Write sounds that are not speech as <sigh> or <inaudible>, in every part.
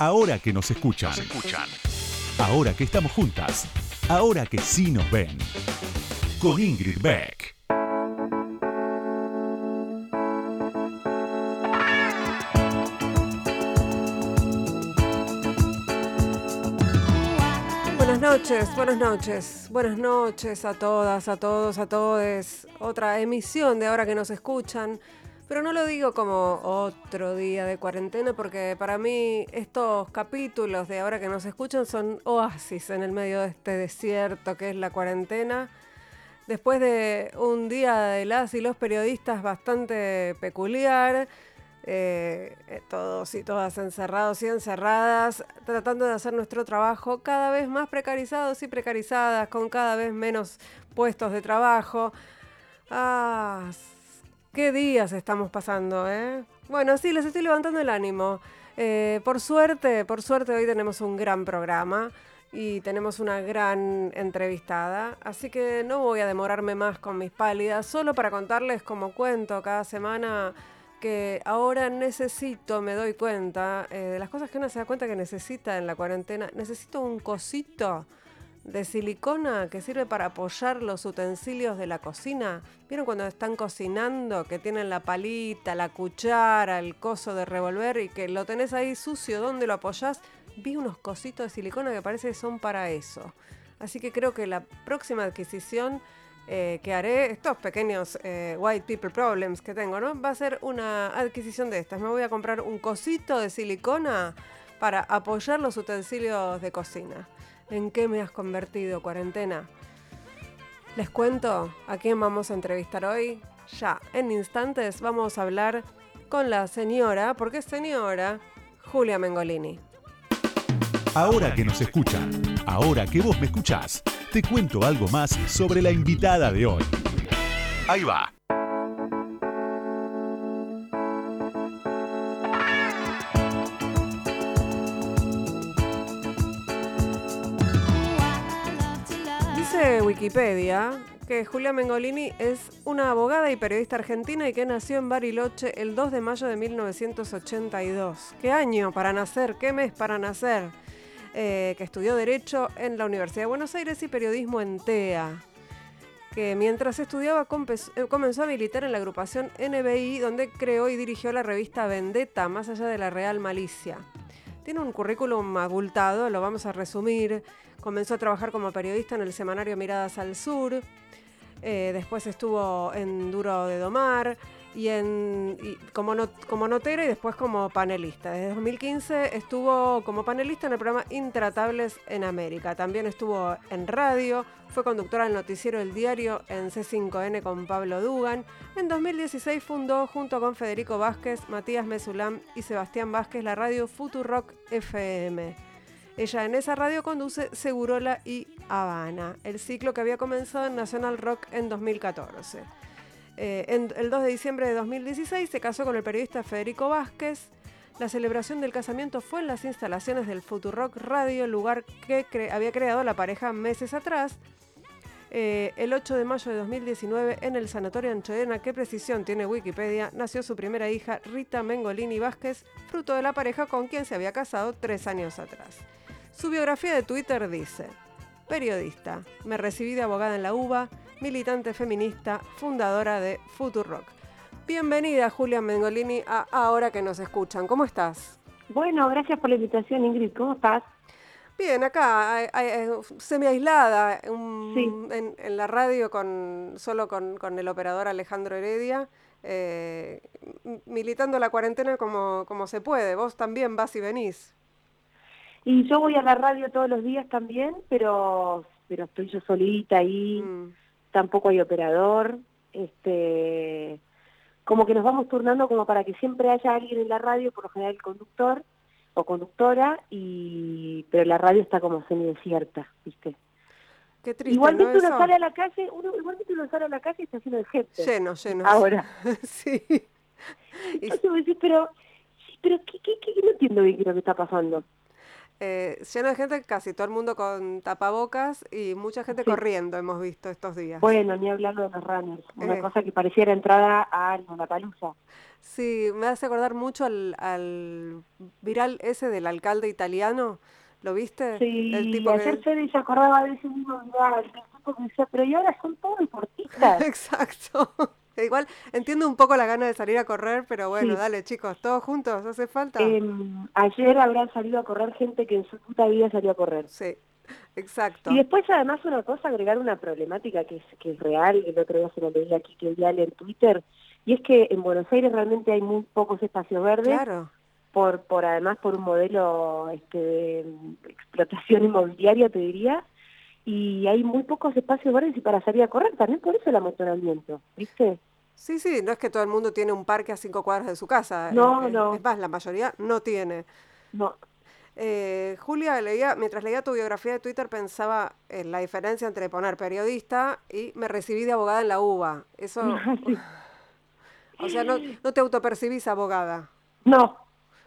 Ahora que nos escuchan. Ahora que estamos juntas. Ahora que sí nos ven. Con Ingrid Beck. Buenas noches, buenas noches, buenas noches a todas, a todos, a todes. Otra emisión de ahora que nos escuchan. Pero no lo digo como otro día de cuarentena porque para mí estos capítulos de ahora que nos escuchan son oasis en el medio de este desierto que es la cuarentena. Después de un día de las y los periodistas bastante peculiar, eh, eh, todos y todas encerrados y encerradas, tratando de hacer nuestro trabajo cada vez más precarizados y precarizadas, con cada vez menos puestos de trabajo. Ah, qué días estamos pasando, ¿eh? Bueno, sí, les estoy levantando el ánimo. Eh, por suerte, por suerte hoy tenemos un gran programa y tenemos una gran entrevistada, así que no voy a demorarme más con mis pálidas, solo para contarles como cuento cada semana que ahora necesito, me doy cuenta, eh, de las cosas que uno se da cuenta que necesita en la cuarentena, necesito un cosito de silicona que sirve para apoyar los utensilios de la cocina. ¿Vieron cuando están cocinando que tienen la palita, la cuchara, el coso de revolver y que lo tenés ahí sucio? ¿Dónde lo apoyás? Vi unos cositos de silicona que parece que son para eso. Así que creo que la próxima adquisición eh, que haré, estos pequeños eh, white people problems que tengo, ¿no? Va a ser una adquisición de estas. Me voy a comprar un cosito de silicona para apoyar los utensilios de cocina. ¿En qué me has convertido, cuarentena? Les cuento a quién vamos a entrevistar hoy. Ya, en instantes vamos a hablar con la señora, porque es señora, Julia Mengolini. Ahora que nos escuchan, ahora que vos me escuchás, te cuento algo más sobre la invitada de hoy. Ahí va. Wikipedia que Julia Mengolini es una abogada y periodista argentina y que nació en Bariloche el 2 de mayo de 1982. ¿Qué año para nacer? ¿Qué mes para nacer? Eh, que estudió Derecho en la Universidad de Buenos Aires y Periodismo en TEA. Que mientras estudiaba eh, comenzó a militar en la agrupación NBI, donde creó y dirigió la revista Vendetta, más allá de la Real Malicia. Tiene un currículum abultado, lo vamos a resumir. Comenzó a trabajar como periodista en el semanario Miradas al Sur. Eh, después estuvo en Duro de Domar y, en, como, como notera y después como panelista. Desde 2015 estuvo como panelista en el programa Intratables en América. También estuvo en radio, fue conductora del noticiero El Diario en C5N con Pablo Dugan. En 2016 fundó junto con Federico Vázquez, Matías Mesulam y Sebastián Vázquez la radio Futurock FM. Ella en esa radio conduce Segurola y Habana, el ciclo que había comenzado en National Rock en 2014. Eh, el 2 de diciembre de 2016 se casó con el periodista Federico Vázquez. La celebración del casamiento fue en las instalaciones del Futurock Radio, lugar que había creado la pareja meses atrás. Eh, el 8 de mayo de 2019, en el Sanatorio Anchoena, qué precisión tiene Wikipedia, nació su primera hija, Rita Mengolini Vázquez, fruto de la pareja con quien se había casado tres años atrás. Su biografía de Twitter dice, periodista, me recibí de abogada en la UBA, militante feminista, fundadora de Futurock. Bienvenida Julia Mengolini a Ahora que nos escuchan. ¿Cómo estás? Bueno, gracias por la invitación Ingrid. ¿Cómo estás? Bien, acá, semi aislada, en, la radio con solo con, el operador Alejandro Heredia, eh, militando la cuarentena como, como se puede. Vos también vas y venís. Y yo voy a la radio todos los días también, pero pero estoy yo solita ahí, mm. tampoco hay operador, este como que nos vamos turnando como para que siempre haya alguien en la radio, por lo general el conductor o conductora, y pero la radio está como semi desierta, ¿viste? Qué triste, igualmente uno sale a la calle, uno, igualmente uno sale a la calle y está haciendo el jefe. Lleno, lleno. Ahora. <laughs> sí. Entonces, pero, pero ¿qué, qué, qué, no entiendo bien qué es lo que está pasando. Eh, lleno de gente, casi todo el mundo con tapabocas y mucha gente corriendo, hemos visto estos días. Bueno, ni hablando de los runners, una eh. cosa que pareciera entrada a la palusa. Sí, me hace acordar mucho al, viral ese del alcalde italiano, ¿lo viste? Sí, el tipo ayer que... se acordaba de ese mismo viral, el tipo que decía, pero y ahora son todos deportistas. <laughs> Exacto. Igual entiendo un poco la gana de salir a correr, pero bueno, dale chicos, todos juntos, ¿hace falta? Em, ayer habrán salido a correr gente que en su puta vida salió a correr. Sí, exacto. Y después además una cosa, agregar una problemática que es, que es real, el otro día se lo leí aquí que ya en Twitter, y es que en Buenos Aires realmente hay muy pocos espacios verdes. Claro. Por, por además por un modelo este, de explotación <laughs> inmobiliaria, te diría, y hay muy pocos espacios verdes y para salir a correr, también por eso el amontonamiento, ¿viste? Sí, sí, no es que todo el mundo tiene un parque a cinco cuadras de su casa. No, no. Es más, la mayoría no tiene. No. Eh, Julia, leía, mientras leía tu biografía de Twitter pensaba en la diferencia entre poner periodista y me recibí de abogada en la UBA. Eso... <laughs> o sea, no, no te autopercibís abogada. No.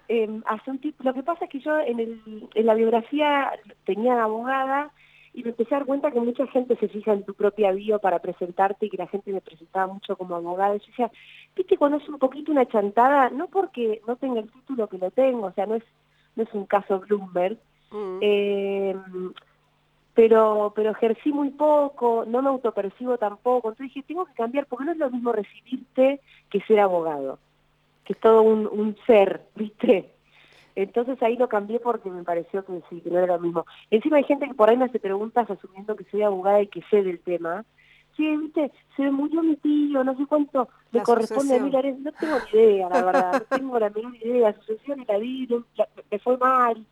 Eh, hace un lo que pasa es que yo en, el, en la biografía tenía abogada y me empecé a dar cuenta que mucha gente se fija en tu propia bio para presentarte y que la gente me presentaba mucho como abogada. Y yo decía, viste, cuando es un poquito una chantada, no porque no tenga el título que lo tengo, o sea, no es, no es un caso Bloomberg, mm. eh, pero, pero ejercí muy poco, no me autopercibo tampoco. Entonces dije, tengo que cambiar, porque no es lo mismo recibirte que ser abogado, que es todo un, un ser, ¿viste? Entonces ahí lo cambié porque me pareció que sí, que no era lo mismo. Encima hay gente que por ahí me hace preguntas asumiendo que soy abogada y que sé del tema. Sí, viste, se murió mi tío, no sé cuánto le corresponde a mí. No tengo ni idea, la verdad, no tengo la menor idea. Sucesión y la vi, me fue mal.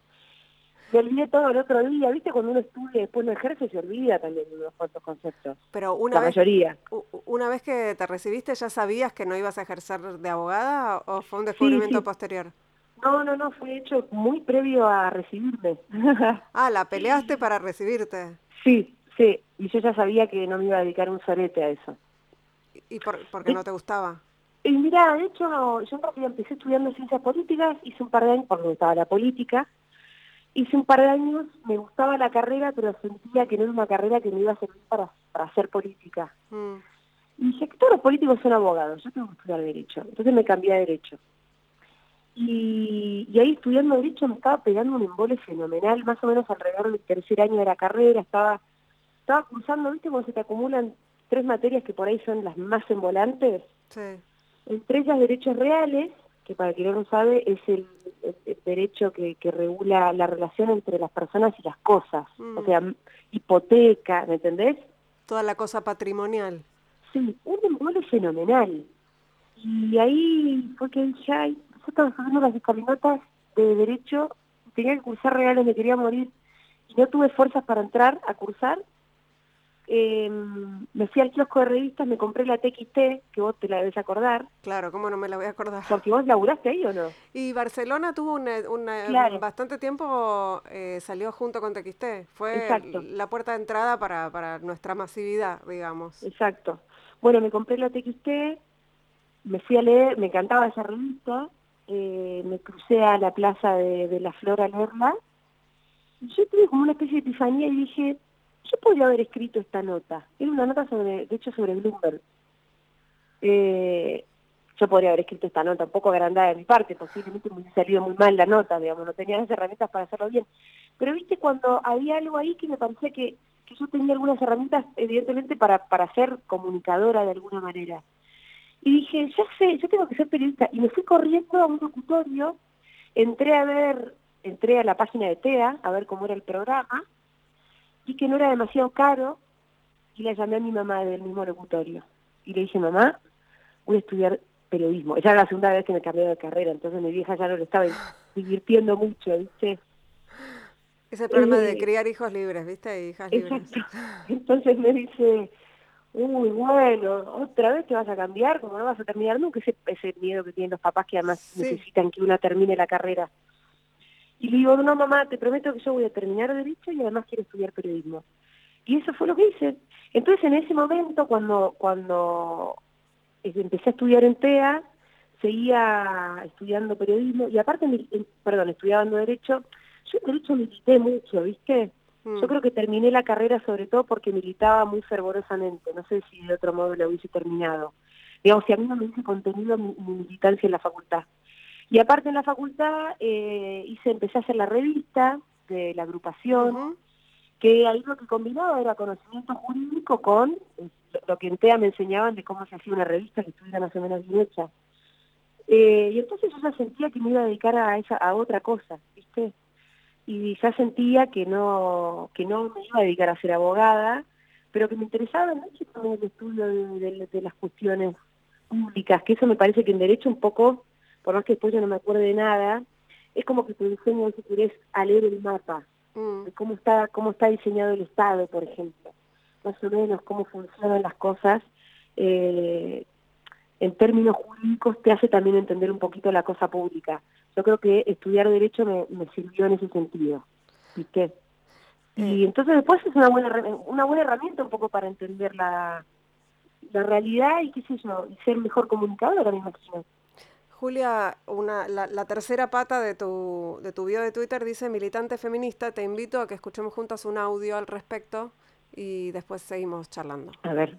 Me olvidé todo el otro día, ¿viste? Cuando uno estudia y después no ejerce, se olvida también de unos cuantos conceptos. Pero una la vez, mayoría. ¿Una vez que te recibiste ya sabías que no ibas a ejercer de abogada o fue un descubrimiento posterior? No, no, no, fue hecho muy previo a recibirme. <laughs> ah, la peleaste para recibirte. Sí, sí, y yo ya sabía que no me iba a dedicar un sorete a eso. ¿Y por, qué no te gustaba? Y mira, de hecho, yo empecé estudiando ciencias políticas, hice un par de años, porque me gustaba la política, hice un par de años, me gustaba la carrera, pero sentía que no era una carrera que me iba a servir para, para hacer política. Mm. Y dije, todos los políticos son abogados, yo tengo que estudiar Derecho. Entonces me cambié a Derecho. Y, ahí estudiando Derecho me estaba pegando un embole fenomenal, más o menos alrededor del tercer año de la carrera, estaba, estaba cursando, ¿viste? Cuando se te acumulan tres materias que por ahí son las más embolantes. Sí. Entre ellas derechos reales, que para quien no lo sabe es el, derecho que, que, regula la relación entre las personas y las cosas. Mm. O sea, hipoteca, ¿me entendés? Toda la cosa patrimonial. Sí, un embole fenomenal. Y ahí fue que ya estaba haciendo las escalinotas de Derecho, tenía que cursar reales, me quería morir, y no tuve fuerzas para entrar a cursar. Em, me fui al kiosco de revistas, me compré la TXT, que vos te la debes acordar. Claro, ¿cómo no me la voy a acordar? Porque vos laburaste ahí o no. Y Barcelona tuvo una, bastante tiempo, eh, salió junto con TXT. Fue la puerta de entrada para, para nuestra masividad, digamos. Exacto. Bueno, me compré la TXT, me fui a leer, me encantaba esa revista, eh, me crucé a la plaza de, la Flor a leerla, y yo tuve como una especie de epifanía y dije, yo podría haber escrito esta nota. Era una nota sobre, de hecho, sobre Bloomberg. Eh, yo podría haber escrito esta nota, un poco agrandada de mi parte, posiblemente me hubiese salido muy mal la nota, digamos, no tenía las herramientas para hacerlo bien. Pero viste, cuando había algo ahí que me parecía que, que yo tenía algunas herramientas, evidentemente, para, para ser comunicadora de alguna manera. Y dije, ya sé, yo tengo que ser periodista. Y me fui corriendo a un locutorio, entré a ver, entré a la página de TEA a ver cómo era el programa, y que no era demasiado caro, y la llamé a mi mamá del mismo locutorio. Y le dije, mamá, voy a estudiar periodismo. Esa era la segunda vez que me cambié de carrera, entonces mi vieja ya no le estaba <laughs> divirtiendo mucho, ¿viste? Es el problema de criar hijos libres, ¿viste? Hijas libres. Entonces me dice, uy, bueno, otra vez te vas a cambiar, como no vas a terminar nunca, ese, ese miedo que tienen los papás que además necesitan que una termine la carrera. Y le digo, no, mamá, te prometo que yo voy a terminar Derecho y además quiero estudiar periodismo. Y eso fue lo que hice. Entonces, en ese momento, cuando, cuando empecé a estudiar en TEA, seguía estudiando periodismo y aparte, perdón, estudiando Derecho, yo en derecho milité mucho, ¿viste? Yo creo que terminé la carrera sobre todo porque militaba muy fervorosamente, no sé si de otro modo lo hubiese terminado. Digamos, si a mí no me hubiese contenido mi, militancia en la facultad. Y aparte en la facultad eh, hice, empecé a hacer la revista de la agrupación, que ahí lo que combinaba era conocimiento jurídico con lo que en TEA me enseñaban de cómo se hacía una revista que estuviera más o menos bien hecha. Eh, y entonces yo ya sentía que me iba a dedicar a, esa, a otra cosa, ¿viste? Y ya sentía que no, que no me iba a dedicar a ser abogada, pero que me interesaba mucho también el estudio de, las cuestiones públicas, que eso me parece que en derecho un poco, por más que después yo no me acuerde de nada, es como que te enseñan, si querés, a leer el mapa, mm. de cómo está, cómo está diseñado el Estado, por ejemplo más o menos cómo funcionan las cosas, eh, en términos jurídicos te hace también entender un poquito la cosa pública. Yo creo que estudiar Derecho me, sirvió en ese sentido. ¿Viste? Y eh. entonces después es una buena, una buena herramienta un poco para entender la, la realidad y qué sé yo, y ser mejor comunicadora, me imagino. Julia, una, la, la, tercera pata de tu, de tu video de Twitter dice militante feminista, te invito a que escuchemos juntas un audio al respecto y después seguimos charlando. A ver.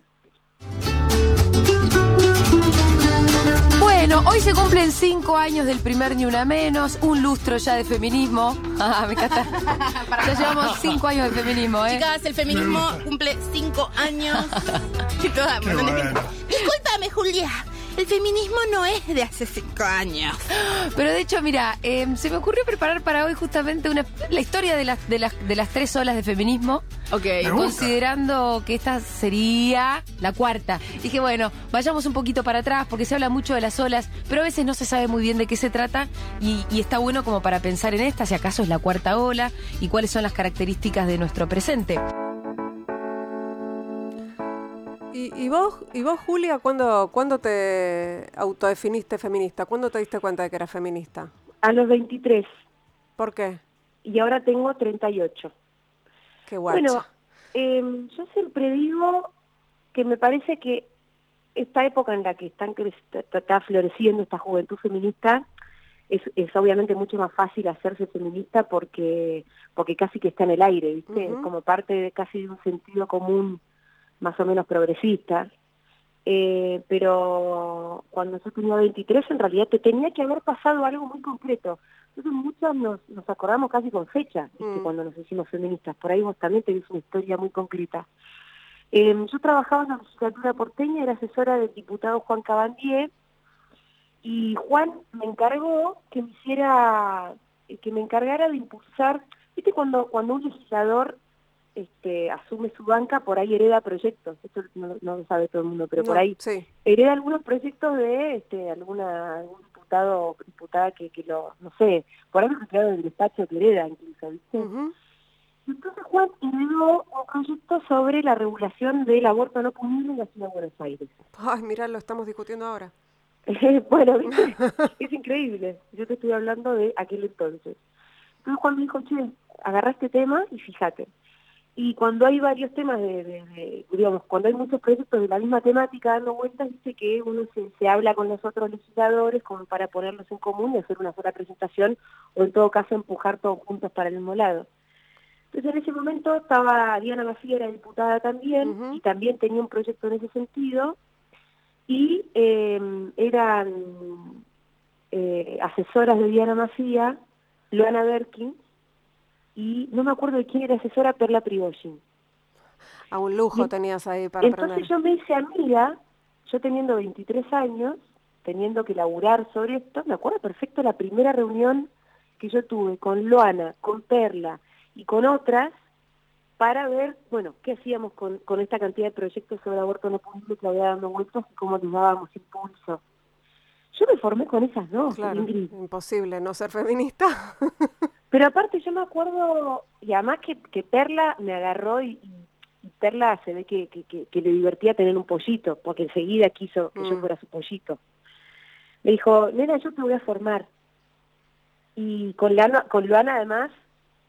Bueno, hoy se cumplen cinco años del primer Ni Una Menos, un lustro ya de feminismo. <laughs> Ah, me encanta. ya llevamos cinco años de feminismo, ¿eh? Chicas, el feminismo cumple cinco años. <laughs> Discúlpame, Julia. El feminismo no es de hace cinco años. Pero de hecho, mira, em, se me ocurrió preparar para hoy justamente una, la historia de las, de, las, de las tres olas de feminismo. Ok. Considerando que esta sería la cuarta. Dije, bueno, vayamos un poquito para atrás porque se habla mucho de las olas, pero a veces no se sabe muy bien de qué se trata y, y está bueno como para pensar en esta, si acaso es la cuarta ola y cuáles son las características de nuestro presente. ¿Y, vos, y vos Julia, ¿cuándo, ¿cuándo te autodefiniste feminista? ¿Cuándo te diste cuenta de que eras feminista? A los 23. ¿Por qué? Y ahora tengo 38. Qué guacha. Bueno, em, yo siempre digo que me parece que esta época en la que están está, floreciendo esta juventud feminista es, es, obviamente mucho más fácil hacerse feminista porque porque casi que está en el aire, ¿viste? Como parte de casi de un sentido común más o menos progresistas, eh, pero cuando yo tenía 23 en realidad te tenía que haber pasado algo muy concreto. Entonces muchos nos, nos acordamos casi con fecha, mm. cuando nos hicimos feministas. Por ahí vos también tenés una historia muy concreta. Eh, yo trabajaba en la legislatura porteña, era asesora del diputado Juan Cabandier, y Juan me encargó que me hiciera, que me encargara de impulsar, viste cuando, cuando un legislador este, asume su banca, por ahí hereda proyectos, esto no, lo sabe todo el mundo, pero por ahí hereda algunos proyectos de este, alguna, algún diputado o diputada que, que lo, no sé, por ahí lo del despacho que hereda incluso, ¿viste? Entonces Juan heredó un proyecto sobre la regulación del aborto no punible en la ciudad de Buenos Aires. Ay, mira, lo estamos discutiendo ahora. <laughs> bueno, ¿viste? <laughs> es increíble. Yo te estoy hablando de aquel entonces. Entonces Juan me dijo, che, agarra este tema y fíjate, y cuando hay varios temas de, digamos, cuando hay muchos proyectos de la misma temática dando vueltas, dice que uno se, habla con los otros legisladores como para ponerlos en común y hacer una sola presentación o en todo caso empujar todos juntos para el mismo lado. Entonces en ese momento estaba Diana Macía, era diputada también, y también tenía un proyecto en ese sentido, y em, eran eh, asesoras de Diana Macía, Luana Berkin, y no me acuerdo de quién era asesora, Perla Prigozhin. A un lujo tenías ahí para Entonces yo me hice amiga, yo teniendo 23 años, teniendo que laburar sobre esto, me acuerdo perfecto la primera reunión que yo tuve con Loana, con Perla y con otras para ver, bueno, qué hacíamos con, con esta cantidad de proyectos sobre aborto no punible que había dando vueltas y cómo les dábamos impulso. Yo me formé con esas dos, claro, Imposible no ser feminista. <laughs> Pero aparte yo me acuerdo, y además que, que Perla me agarró y, Perla se ve que, que, le divertía tener un pollito, porque enseguida quiso que yo mm. fuera su pollito. Me dijo, nena, yo te voy a formar. Y con, Lana, con Luana además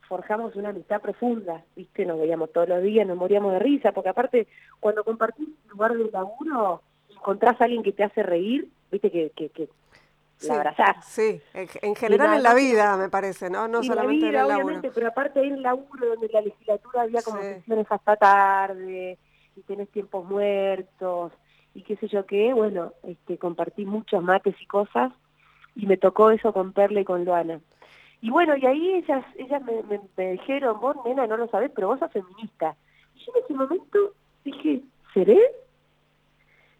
forjamos una amistad profunda, ¿viste? Nos veíamos todos los días, nos moríamos de risa, porque aparte cuando compartís lugar de laburo, encontrás a alguien que te hace reír, ¿viste? Que, que, que la abrazás. Sí, en general en la vida, me parece, ¿no? No solamente en, la vida, obviamente, pero aparte en el laburo donde la legislatura había como sesiones hasta tarde, y tenés tiempos muertos, y qué sé yo qué, bueno, este, compartí muchos mates y cosas, y me tocó eso con Perla y con Luana. Y bueno, y ahí ellas, ellas me, me, dijeron, vos nena no lo sabés, pero vos sos feminista. Y yo en ese momento dije, ¿seré?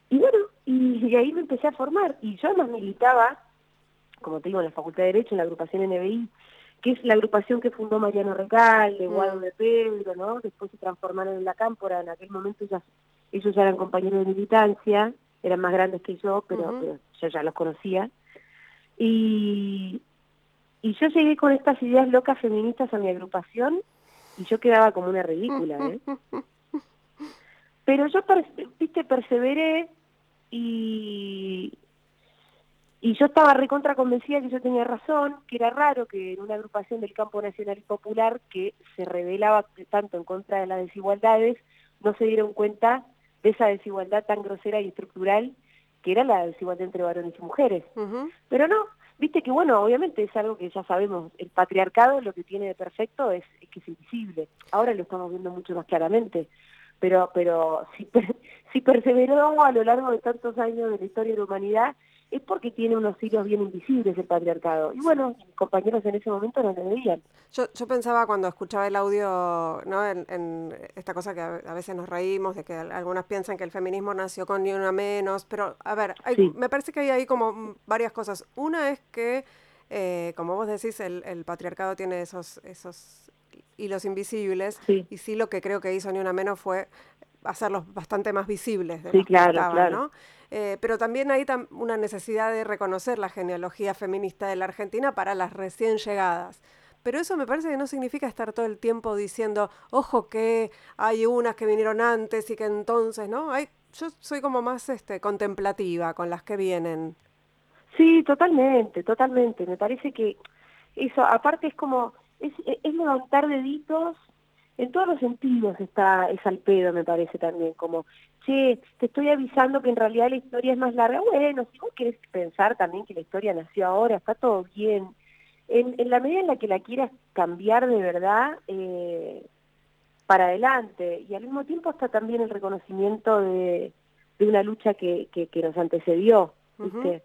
Y bueno, y, ahí me empecé a formar. Y yo más militaba, como te digo, en la Facultad de Derecho, en la agrupación NBI, que es la agrupación que fundó Mariano Recalde, mm. Guado de Pedro, ¿no? Después se transformaron en la Cámpora, en aquel momento ellas, ellos ya eran compañeros de militancia, eran más grandes que yo, pero, pero yo ya los conocía. Y, y yo llegué con estas ideas locas feministas a mi agrupación y yo quedaba como una ridícula, ¿eh? <laughs> Pero yo, viste, perseveré y, y yo estaba recontra convencida que yo tenía razón, que era raro que en una agrupación del campo nacional y popular que se revelaba tanto en contra de las desigualdades, no se dieron cuenta de esa desigualdad tan grosera y estructural que era la desigualdad entre varones y mujeres. Pero no, Viste que, bueno, obviamente es algo que ya sabemos, el patriarcado lo que tiene de perfecto es, que es invisible. Ahora lo estamos viendo mucho más claramente. Pero, pero si, <laughs> si perseveró a lo largo de tantos años de la historia de la humanidad, es porque tiene unos hilos bien invisibles el patriarcado. Y bueno, mis compañeros en ese momento no lo veían. Yo, yo pensaba cuando escuchaba el audio, ¿no? En, esta cosa que a, veces nos reímos, de que algunas piensan que el feminismo nació con ni una menos, pero a ver, me parece que hay ahí como varias cosas. Una es que, eh, como vos decís, el, el, patriarcado tiene esos, esos hilos invisibles, y sí lo que creo que hizo ni una menos fue hacerlos bastante más visibles. De sí, claro, claro. ¿no? Eh, pero también hay una necesidad de reconocer la genealogía feminista de la Argentina para las recién llegadas. Pero eso me parece que no significa estar todo el tiempo diciendo, ojo que hay unas que vinieron antes y que entonces, ¿no? Hay, yo soy como más este, contemplativa con las que vienen. Sí, totalmente, totalmente. Me parece que eso, aparte es como, es, es levantar deditos en todos los sentidos está es al pedo, me parece también, como, che, te estoy avisando que en realidad la historia es más larga. Bueno, si vos querés pensar también que la historia nació ahora, está todo bien. En, en la medida en la que la quieras cambiar de verdad, eh, para adelante. Y al mismo tiempo está también el reconocimiento de, de una lucha que, que, que nos antecedió, ¿viste?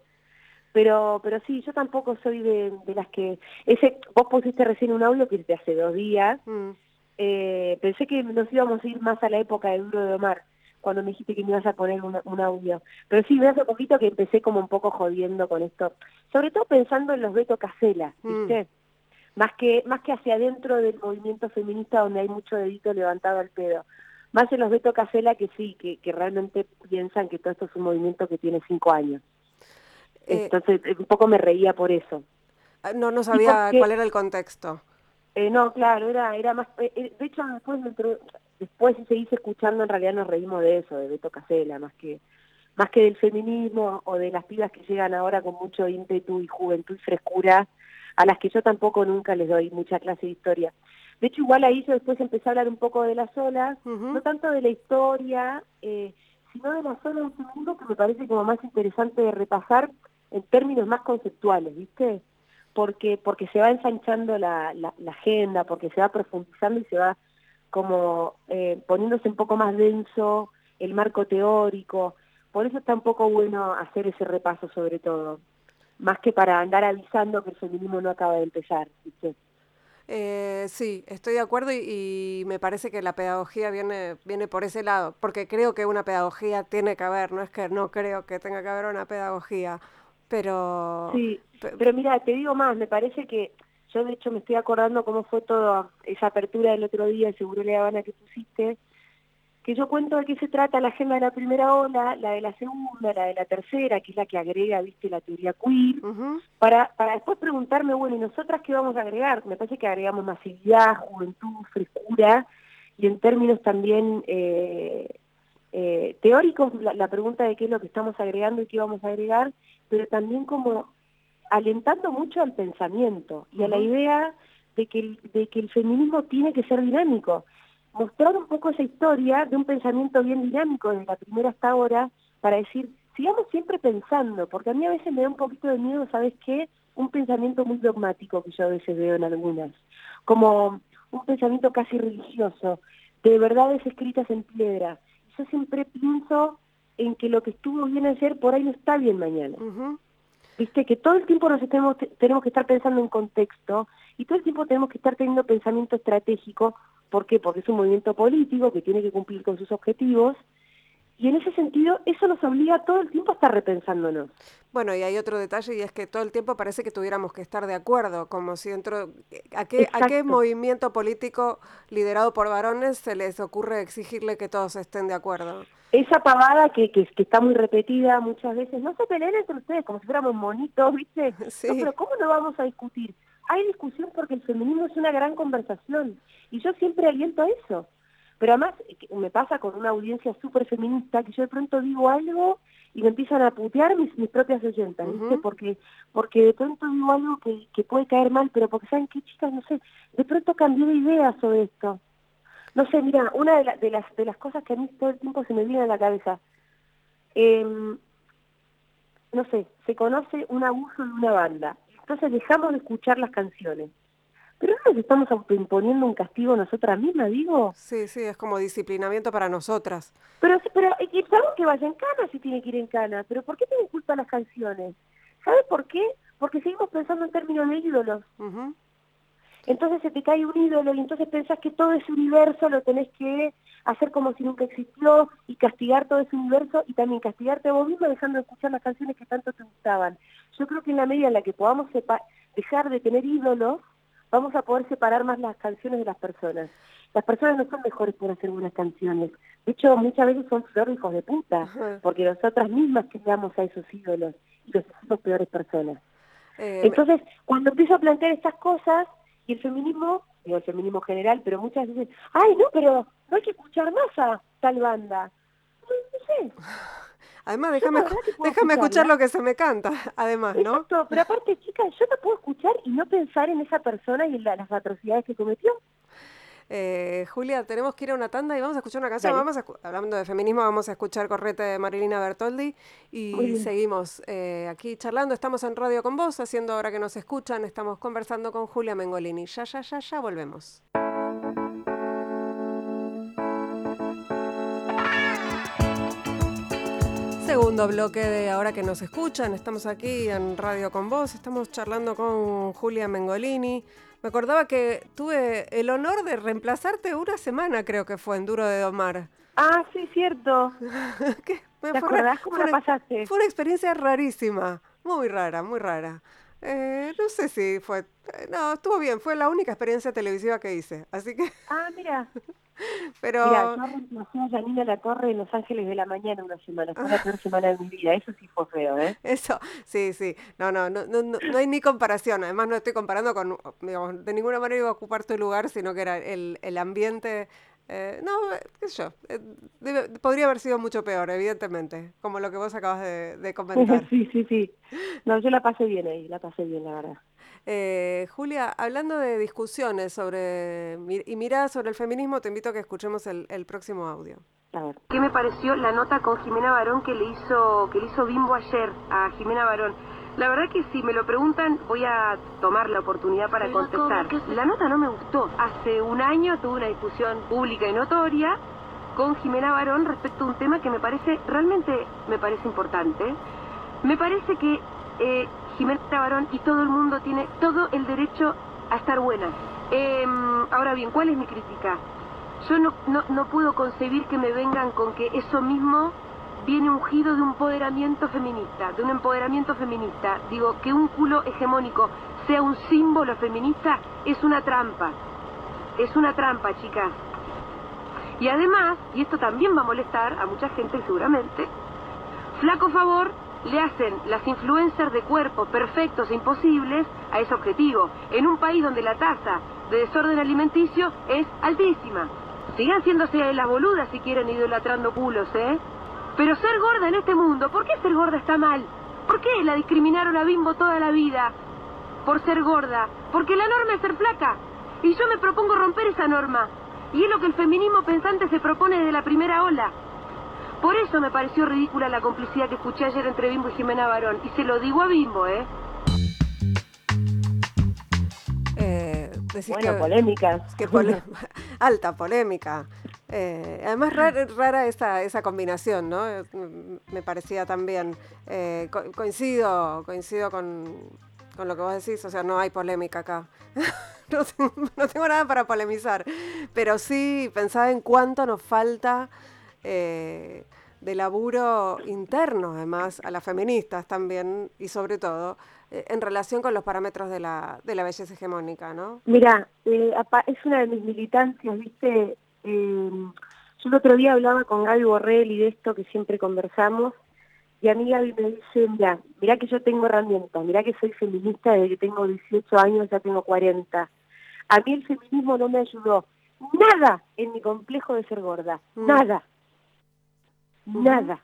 Pero, pero sí, yo tampoco soy de, de, las que... ese Vos pusiste recién un audio que es de hace dos días, mm eh, pensé que nos íbamos a ir más a la época de Duro de Omar, cuando me dijiste que me ibas a poner un, audio. Pero sí, me hace poquito que empecé como un poco jodiendo con esto. Sobre todo pensando en los Beto Casela, mm. ¿viste? Más que, más que hacia adentro del movimiento feminista donde hay mucho dedito levantado al pedo. Más en los Beto Casela que sí, que, que realmente piensan que todo esto es un movimiento que tiene cinco años. Eh, Entonces, un poco me reía por eso. Ah, no, no sabía cuál era el contexto. Eh, no, claro, era era más... Eh, eh, de hecho, después, después si seguís escuchando, en realidad nos reímos de eso, de Beto Casela, más que más que del feminismo o de las pibas que llegan ahora con mucho ímpetu y juventud y frescura, a las que yo tampoco nunca les doy mucha clase de historia. De hecho, igual ahí yo después empecé a hablar un poco de las olas, no tanto de la historia, eh, sino de las olas del mundo que me parece como más interesante de repasar en términos más conceptuales, ¿viste? Porque porque se va ensanchando la, la, agenda, porque se va profundizando y se va como eh, poniéndose un poco más denso el marco teórico. Por eso está un poco bueno hacer ese repaso sobre todo, más que para andar avisando que el feminismo no acaba de empezar. Eh, sí, estoy de acuerdo y, me parece que la pedagogía viene, viene por ese lado, porque creo que una pedagogía tiene que haber, no es que no creo que tenga que haber una pedagogía, pero... Sí, pero mira, te digo más, me parece que yo de hecho me estoy acordando cómo fue toda esa apertura del otro día, seguro le Habana que pusiste, que yo cuento de qué se trata la agenda de la primera ola, la de la segunda, la de la tercera, que es la que agrega, viste, la teoría queer, para, para después preguntarme, bueno, ¿y nosotras qué vamos a agregar? Me parece que agregamos masividad, juventud, frescura, y en términos también eh, eh, teóricos, la, la pregunta de qué es lo que estamos agregando y qué vamos a agregar, pero también como alentando mucho al pensamiento y a la idea de que, el, de que el feminismo tiene que ser dinámico. Mostrar un poco esa historia de un pensamiento bien dinámico desde la primera hasta ahora para decir, sigamos siempre pensando, porque a mí a veces me da un poquito de miedo, ¿sabes qué? Un pensamiento muy dogmático que yo a veces veo en algunas, como un pensamiento casi religioso, de verdades escritas en piedra. Yo siempre pienso en que lo que estuvo bien ayer por ahí no está bien mañana. Viste, que todo el tiempo nos tenemos, tenemos que estar pensando en contexto y todo el tiempo tenemos que estar teniendo pensamiento estratégico. ¿Por qué? Porque es un movimiento político que tiene que cumplir con sus objetivos y en ese sentido, eso nos obliga todo el tiempo a estar repensándonos. Bueno, y hay otro detalle y es que todo el tiempo parece que tuviéramos que estar de acuerdo, como si dentro... ¿A qué, ¿A qué movimiento político liderado por varones se les ocurre exigirle que todos estén de acuerdo? Esa pavada que, que, está muy repetida muchas veces, no se peleen entre ustedes como si fuéramos monitos, ¿viste? <laughs> Sí. pero ¿cómo no vamos a discutir? Hay discusión porque el feminismo es una gran conversación y yo siempre aliento a eso pero además me pasa con una audiencia súper feminista que yo de pronto digo algo y me empiezan a putear mis, mis propias oyentas, ¿viste? Porque, porque de pronto digo algo que, que puede caer mal, pero porque saben qué chicas, no sé, de pronto cambié de idea sobre esto. No sé, mira, una de, de, las, de las cosas que a mí todo el tiempo se me viene a la cabeza, em, no sé, se conoce un abuso de una banda, entonces dejamos de escuchar las canciones. Pero no nos estamos autoimponiendo un castigo nosotras mismas, digo. Sí, sí, es como disciplinamiento para nosotras. Pero, pero que vaya en cana si tiene que ir en cana, pero ¿por qué tienen culpa las canciones? ¿Sabes por qué? Porque seguimos pensando en términos de ídolos. Entonces se te cae un ídolo y entonces pensás que todo ese universo lo tenés que hacer como si nunca existió y castigar todo ese universo y también castigarte a vos mismo dejando de escuchar las canciones que tanto te gustaban. Yo creo que en la medida en la que podamos dejar de tener ídolos, vamos a poder separar más las canciones de las personas. Las personas no son mejores por hacer buenas canciones. De hecho, muchas veces son peor hijos de puta, porque nosotras mismas creamos a esos ídolos y los hacemos peores personas. Eh, Entonces, cuando empiezo a plantear estas cosas, y el feminismo, digo el feminismo general, pero muchas veces, ay, no, pero no hay que escuchar más a tal banda. No, no sé. Además, déjame, déjame escuchar lo que se me canta, <laughs> además, ¿no? Exacto, pero aparte, chicas, yo no puedo escuchar y no pensar en esa persona y en las atrocidades que cometió. Eh, Julia, tenemos que ir a una tanda y vamos a escuchar una canción. Vamos hablando de feminismo, vamos a escuchar Correte de Marilina Bertoldi y seguimos eh, aquí charlando. Estamos en radio con vos, haciendo ahora que nos escuchan. Estamos conversando con Julia Mengolini. Ya, ya, ya, ya volvemos. Segundo bloque de ahora que nos escuchan, estamos aquí en Radio con Vos, estamos charlando con Julia Mengolini. Me acordaba que tuve el honor de reemplazarte una semana, creo que fue, en Duro de Domar. Ah, sí, cierto. <laughs> ¿Qué? ¿Te acordás cómo la pasaste? Fue una experiencia rarísima, muy rara, muy rara. Eh, no sé si fue... Eh, no, estuvo bien, fue la única experiencia televisiva que hice, así que... Ah, mira. <laughs> Pero... Mira, yo reemplacé a Janina La Torre en Los Ángeles de la Mañana una semana, fue la peor <laughs> semana de mi vida, eso sí fue feo, ¿eh? Eso, sí, sí, no, no, no, no, no hay ni comparación, además no estoy comparando con, digamos, de ninguna manera iba a ocupar tu lugar, sino que era el, el ambiente eh, no, qué sé yo, eh, podría haber sido mucho peor, evidentemente, como lo que vos acabas de, comentar. <laughs> Sí, sí, sí. No, yo la pasé bien ahí, la pasé bien, la verdad. Eh, Julia, hablando de discusiones sobre y miradas sobre el feminismo, te invito a que escuchemos el, el próximo audio. A ver. ¿Qué me pareció la nota con Jimena Barón que le hizo que le hizo Bimbo ayer a Jimena Barón? La verdad que si me lo preguntan voy a tomar la oportunidad para contestar. La nota no me gustó. Hace un año tuve una discusión pública y notoria con Jimena Barón respecto a un tema que me parece, realmente me parece importante. Me parece que eh, Jimena Barón y todo el mundo tiene todo el derecho a estar buena. Em, ahora bien, ¿cuál es mi crítica? Yo no, no, no puedo concebir que me vengan con que eso mismo viene ungido de un empoderamiento feminista, de un empoderamiento feminista. Digo, que un culo hegemónico sea un símbolo feminista es una trampa. Es una trampa, chicas. Y además, y esto también va a molestar a mucha gente seguramente, flaco favor le hacen las influencers de cuerpo perfectos e imposibles a ese objetivo, en un país donde la tasa de desorden alimenticio es altísima. Sigan siéndose las boludas si quieren idolatrando culos, ¿eh? Pero ser gorda en este mundo, ¿por qué ser gorda está mal? ¿Por qué la discriminaron a Bimbo toda la vida por ser gorda? Porque la norma es ser flaca. Y yo me propongo romper esa norma. Y es lo que el feminismo pensante se propone desde la primera ola. Por eso me pareció ridícula la complicidad que escuché ayer entre Bimbo y Jimena Barón. Y se lo digo a Bimbo, ¿eh? Bueno, <laughs> que, polémica. <laughs> alta polémica. Eh, además, rara, rara esa, esa, combinación, ¿no? Me parecía también. Eh, coincido, coincido con, con, lo que vos decís, o sea, no hay polémica acá. <laughs> no, tengo, nada para polemizar, pero sí pensaba en cuánto nos falta eh, de laburo interno, además, a las feministas también, y sobre todo en relación con los parámetros de la, de la belleza hegemónica, ¿no? Mira, es una de mis militancias, ¿viste? Eh, yo el otro día hablaba con Gaby Borrell de esto que siempre conversamos, y a mí Gaby me dice, mira, mira que yo tengo herramientas, mira que soy feminista desde que tengo 18 años, ya tengo 40. A mí el feminismo no me ayudó nada en mi complejo de ser gorda, mm. nada, nada.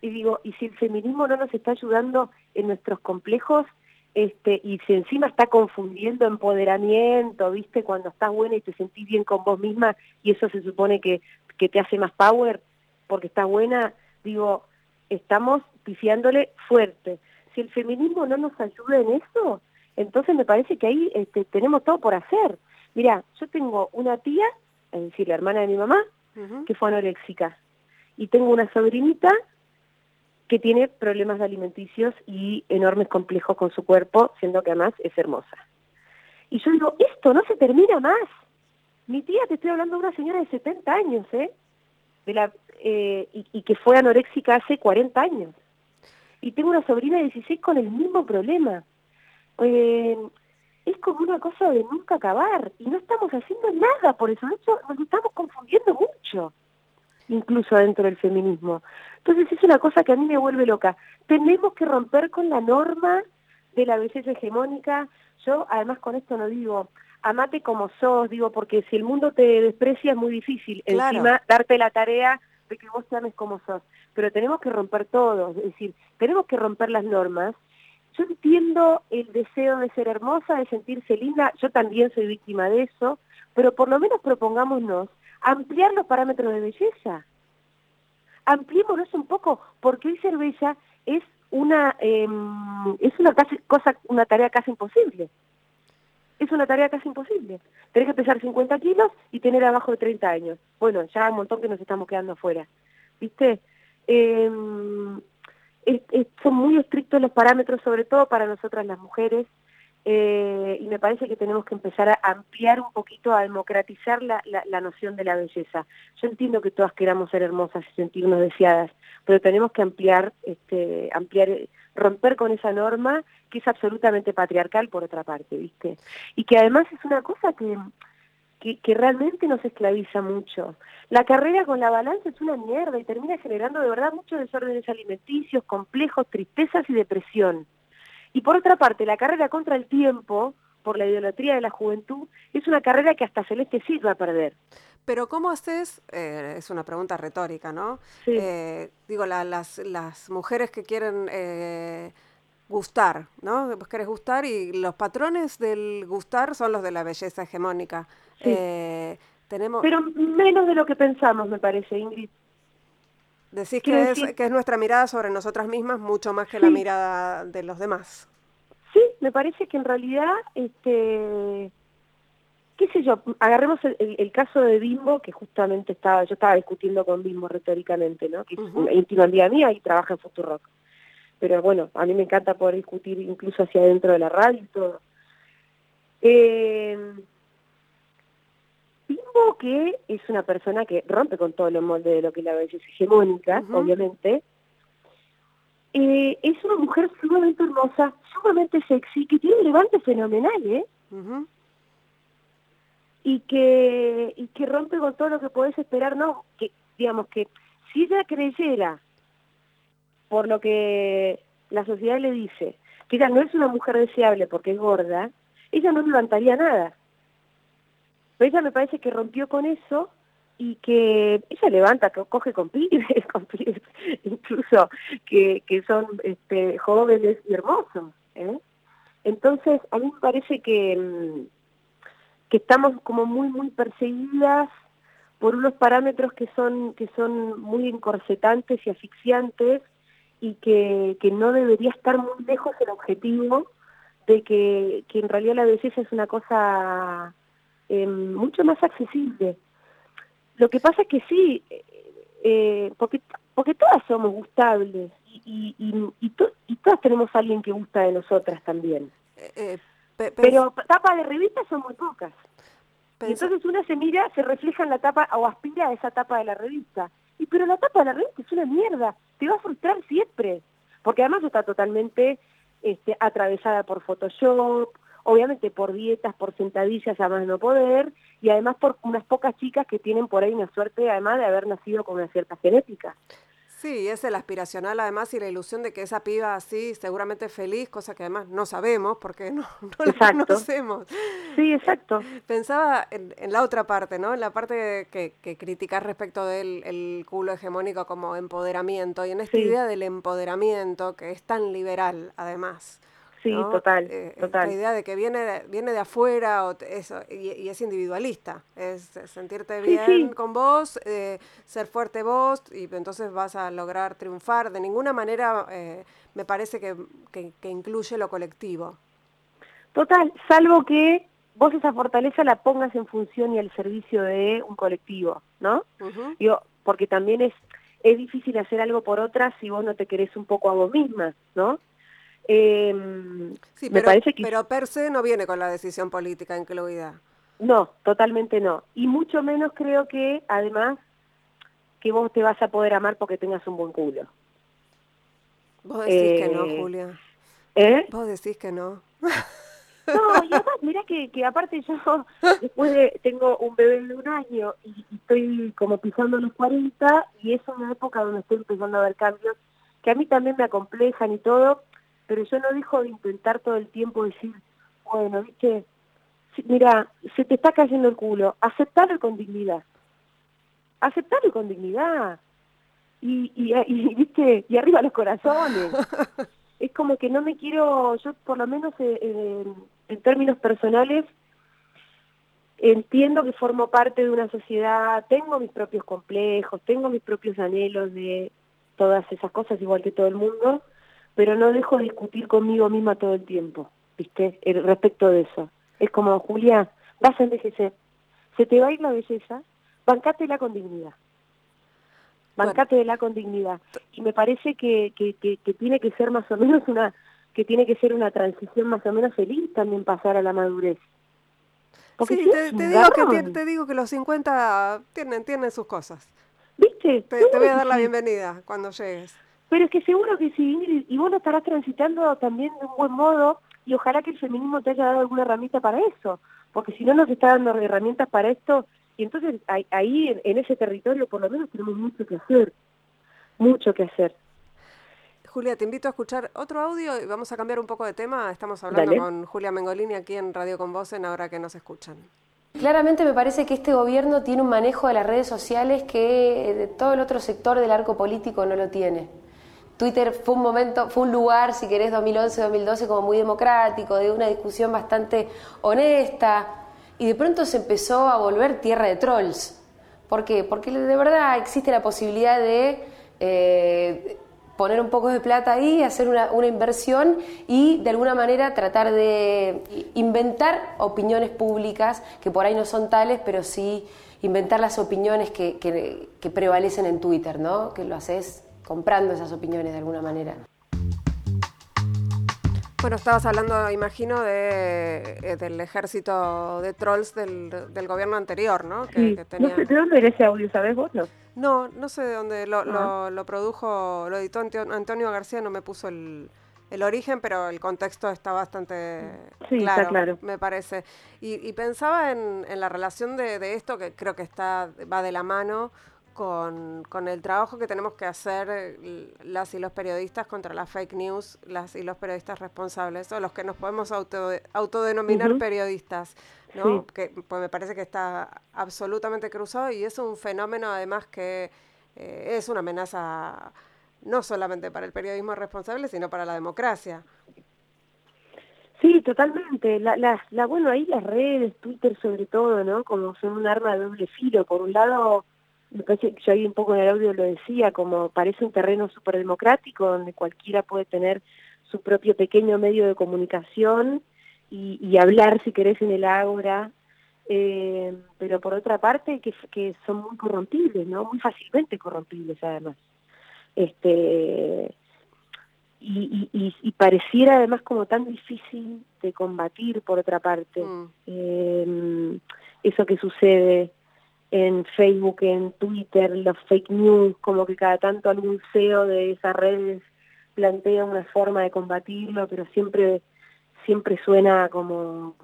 Y digo, y si el feminismo no nos está ayudando en nuestros complejos, este, y si encima está confundiendo empoderamiento, viste, cuando estás buena y te sentís bien con vos misma y eso se supone que, que te hace más power porque estás buena, digo, estamos pifiándole fuerte. Si el feminismo no nos ayuda en eso, entonces me parece que ahí este, tenemos todo por hacer. Mira, yo tengo una tía, es decir, la hermana de mi mamá, que fue anoréxica, y tengo una sobrinita que tiene problemas alimenticios y enormes complejos con su cuerpo, siendo que además es hermosa. Y yo digo, esto no se termina más. Mi tía, te estoy hablando de una señora de 70 años, ¿eh? De la, eh, y, que fue anoréxica hace 40 años. Y tengo una sobrina de 16 con el mismo problema. Eh, es como una cosa de nunca acabar. Y no estamos haciendo nada por eso. De hecho, nos estamos confundiendo mucho incluso dentro del feminismo. Entonces es una cosa que a mí me vuelve loca. Tenemos que romper con la norma de la belleza hegemónica. Yo además con esto no digo, amate como sos, digo, porque si el mundo te desprecia es muy difícil encima darte la tarea de que vos te ames como sos. Pero tenemos que romper todo, es decir, tenemos que romper las normas. Yo entiendo el deseo de ser hermosa, de sentirse linda, yo también soy víctima de eso, pero por lo menos propongámonos ampliar los parámetros de belleza. Ampliémonos un poco, porque hoy ser bella es una em, es una cosa una tarea casi imposible. Es una tarea casi imposible. Tenés que pesar 50 kilos y tener abajo de 30 años. Bueno, ya un montón que nos estamos quedando afuera. ¿Viste? Em, son muy estrictos los parámetros, sobre todo para nosotras las mujeres, eh, y me parece que tenemos que empezar a ampliar un poquito, a democratizar la, la, noción de la belleza. Yo entiendo que todas queramos ser hermosas y sentirnos deseadas, pero tenemos que ampliar, este, ampliar, romper con esa norma que es absolutamente patriarcal por otra parte, ¿viste? Y que además es una cosa que, que, que realmente nos esclaviza mucho. La carrera con la balanza es una mierda y termina generando de verdad muchos desórdenes alimenticios, complejos, tristezas y depresión. Y por otra parte, la carrera contra el tiempo, por la idolatría de la juventud, es una carrera que hasta Celeste sí va a perder. Pero ¿cómo haces? Eh, es una pregunta retórica, ¿no? Eh, digo, las, las mujeres que quieren eh, gustar, ¿no? Vos querés gustar y los patrones del gustar son los de la belleza hegemónica. tenemos... Pero menos de lo que pensamos, me parece, Ingrid. Decís que es, que es nuestra mirada sobre nosotras mismas mucho más que la mirada de los demás. Sí, me parece que en realidad, este, qué sé yo, agarremos el, caso de Bimbo, que justamente estaba, yo estaba discutiendo con Bimbo retóricamente, ¿no? Que es una íntima amiga mía y trabaja en Futurock. Pero bueno, a mí me encanta poder discutir incluso hacia adentro de la radio y todo. Eh, que es una persona que rompe con todos los moldes de lo que es la belleza hegemónica, obviamente, eh, es una mujer sumamente hermosa, sumamente sexy, que tiene un levante fenomenal, ¿eh? Y que, y que rompe con todo lo que podés esperar, no, que digamos que si ella creyera, por lo que la sociedad le dice, que ella no es una mujer deseable porque es gorda, ella no levantaría nada ella me parece que rompió con eso y que ella levanta, que coge con pibes, <laughs> con pibes incluso que, que son este, jóvenes y hermosos. ¿eh? Entonces, a mí me parece que, mm, que estamos como muy, muy perseguidas por unos parámetros que son, que son muy encorsetantes y asfixiantes y que, que no debería estar muy lejos el objetivo de que, que en realidad la belleza es una cosa eh, mucho más accesible. Lo que pasa es que sí, eh, porque, porque todas somos gustables y, y, y, todas tenemos a alguien que gusta de nosotras también. Eh, pero tapas de revistas son muy pocas. Y entonces una semilla se refleja en la tapa o aspira a esa tapa de la revista. Y pero la tapa de la revista es una mierda, te va a frustrar siempre. Porque además está totalmente este, atravesada por Photoshop, obviamente por dietas, por sentadillas a más no poder, y además por unas pocas chicas que tienen por ahí una suerte además de haber nacido con una cierta genética. Sí, es el aspiracional además y la ilusión de que esa piba así seguramente feliz, cosa que además no sabemos porque no, <laughs> no la conocemos. Sí, exacto. Pensaba en, la otra parte, ¿no? En la parte que, que criticas respecto del el culo hegemónico como empoderamiento y en esta idea del empoderamiento que es tan liberal además. Sí, total, eh, total. La idea de que viene de, viene de afuera o eso, y, es individualista, es sentirte bien con vos, eh, ser fuerte vos, y entonces vas a lograr triunfar. De ninguna manera eh, me parece que, que, incluye lo colectivo. Total, salvo que vos esa fortaleza la pongas en función y al servicio de un colectivo, ¿no? Yo, porque también es, es difícil hacer algo por otras si vos no te querés un poco a vos misma, ¿no? Eh, sí, pero, parece que... pero per se no viene con la decisión política incluida. No, totalmente no. Y mucho menos creo que, además, que vos te vas a poder amar porque tengas un buen culo. Vos decís que no, eh, Julia. ¿Eh? Vos decís que no. No, y además, mira que, que aparte yo <laughs> después de, tengo un bebé de un año y, estoy como pisando los 40 y es una época donde estoy empezando a ver cambios que a mí también me acomplejan y todo, pero yo no dejo de intentar todo el tiempo decir, bueno, viste, mira, se te está cayendo el culo, aceptarlo con dignidad, aceptarlo con dignidad, y, y, <laughs> viste, y arriba los corazones. <laughs> es como que no me quiero, yo por lo menos eh, en términos personales, entiendo que formo parte de una sociedad, tengo mis propios complejos, tengo mis propios anhelos de todas esas cosas, igual que todo el mundo, pero no dejo de discutir conmigo misma todo el tiempo, ¿viste? El, respecto de eso. Es como, Julia, vas a envejecer, se te va a ir la belleza, bancátela con dignidad. Bancátela con dignidad. Y me parece que, que, que, tiene que ser más o menos una, que tiene que ser una transición más o menos feliz también pasar a la madurez. Porque sí, te, digo que, te, digo que los 50 tienen, tienen sus cosas. ¿Viste? Te, te voy a dar la bienvenida cuando llegues. Pero es que seguro que sí, y vos lo estarás transitando también de un buen modo, y ojalá que el feminismo te haya dado alguna herramienta para eso, porque si no nos está dando herramientas para esto, y entonces ahí en ese territorio por lo menos tenemos mucho que hacer, mucho que hacer. Julia, te invito a escuchar otro audio y vamos a cambiar un poco de tema. Estamos hablando con Julia Mengolini aquí en Radio Con Voz en Ahora que nos escuchan. Claramente me parece que este gobierno tiene un manejo de las redes sociales que todo el otro sector del arco político no lo tiene. Twitter fue un momento, fue un lugar, si querés, 2011-2012 como muy democrático, de una discusión bastante honesta, y de pronto se empezó a volver tierra de trolls. ¿Por qué? Porque de verdad existe la posibilidad de eh, poner un poco de plata ahí, hacer una, inversión y de alguna manera tratar de inventar opiniones públicas que por ahí no son tales, pero sí inventar las opiniones que, que prevalecen en Twitter, ¿no? Que lo haces comprando esas opiniones de alguna manera. Bueno, estabas hablando, imagino, de, eh, del ejército de trolls del, del gobierno anterior, ¿no? Que, no sé, ¿De dónde era ese audio, sabes vos? No, no, no sé de dónde. Lo, lo, ah. produjo, lo editó Antonio García, no me puso el, el origen, pero el contexto está bastante claro, claro, me parece. Y, y pensaba en, en, la relación de, de, esto, que creo que está va de la mano con, con, el trabajo que tenemos que hacer las y los periodistas contra las fake news, las y los periodistas responsables, o los que nos podemos auto, autodenominar periodistas, ¿no? Que pues me parece que está absolutamente cruzado y es un fenómeno además que eh, es una amenaza no solamente para el periodismo responsable, sino para la democracia. Sí, totalmente. La, la, la, bueno, ahí las redes, Twitter sobre todo, ¿no? Como son un arma de doble filo. Por un lado, me parece que yo ahí un poco en el audio lo decía, como parece un terreno súper democrático donde cualquiera puede tener su propio pequeño medio de comunicación y, y hablar, si querés, en el ágora. Eh, pero por otra parte, que, que son muy corrompibles, ¿no? Muy fácilmente corrompibles, además. Este y, y, y, pareciera además como tan difícil de combatir por otra parte mm. eh, eso que sucede en Facebook, en Twitter, los fake news, como que cada tanto algún CEO de esas redes plantea una forma de combatirlo, pero siempre siempre suena como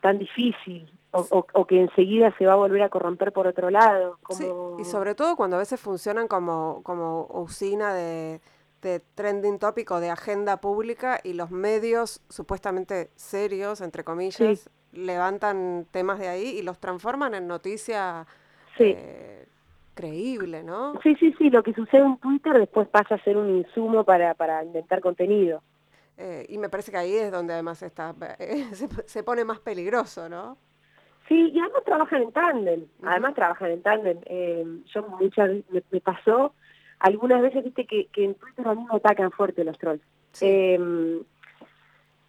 tan difícil o, o, que enseguida se va a volver a corromper por otro lado. Como... Sí, y sobre todo cuando a veces funcionan como, como usina de, de trending tópico de agenda pública y los medios supuestamente serios, entre comillas, levantan temas de ahí y los transforman en noticia eh, creíble, ¿no? Sí, sí, sí, lo que sucede en Twitter después pasa a ser un insumo para, para inventar contenido. Eh, y me parece que ahí es donde además está, eh, <laughs> se, pone más peligroso, ¿no? Sí, y además trabajan en tándem, además trabajan en tándem. yo muchas me, me pasó algunas veces viste que, que en Twitter a mí me atacan fuerte los trolls. Em,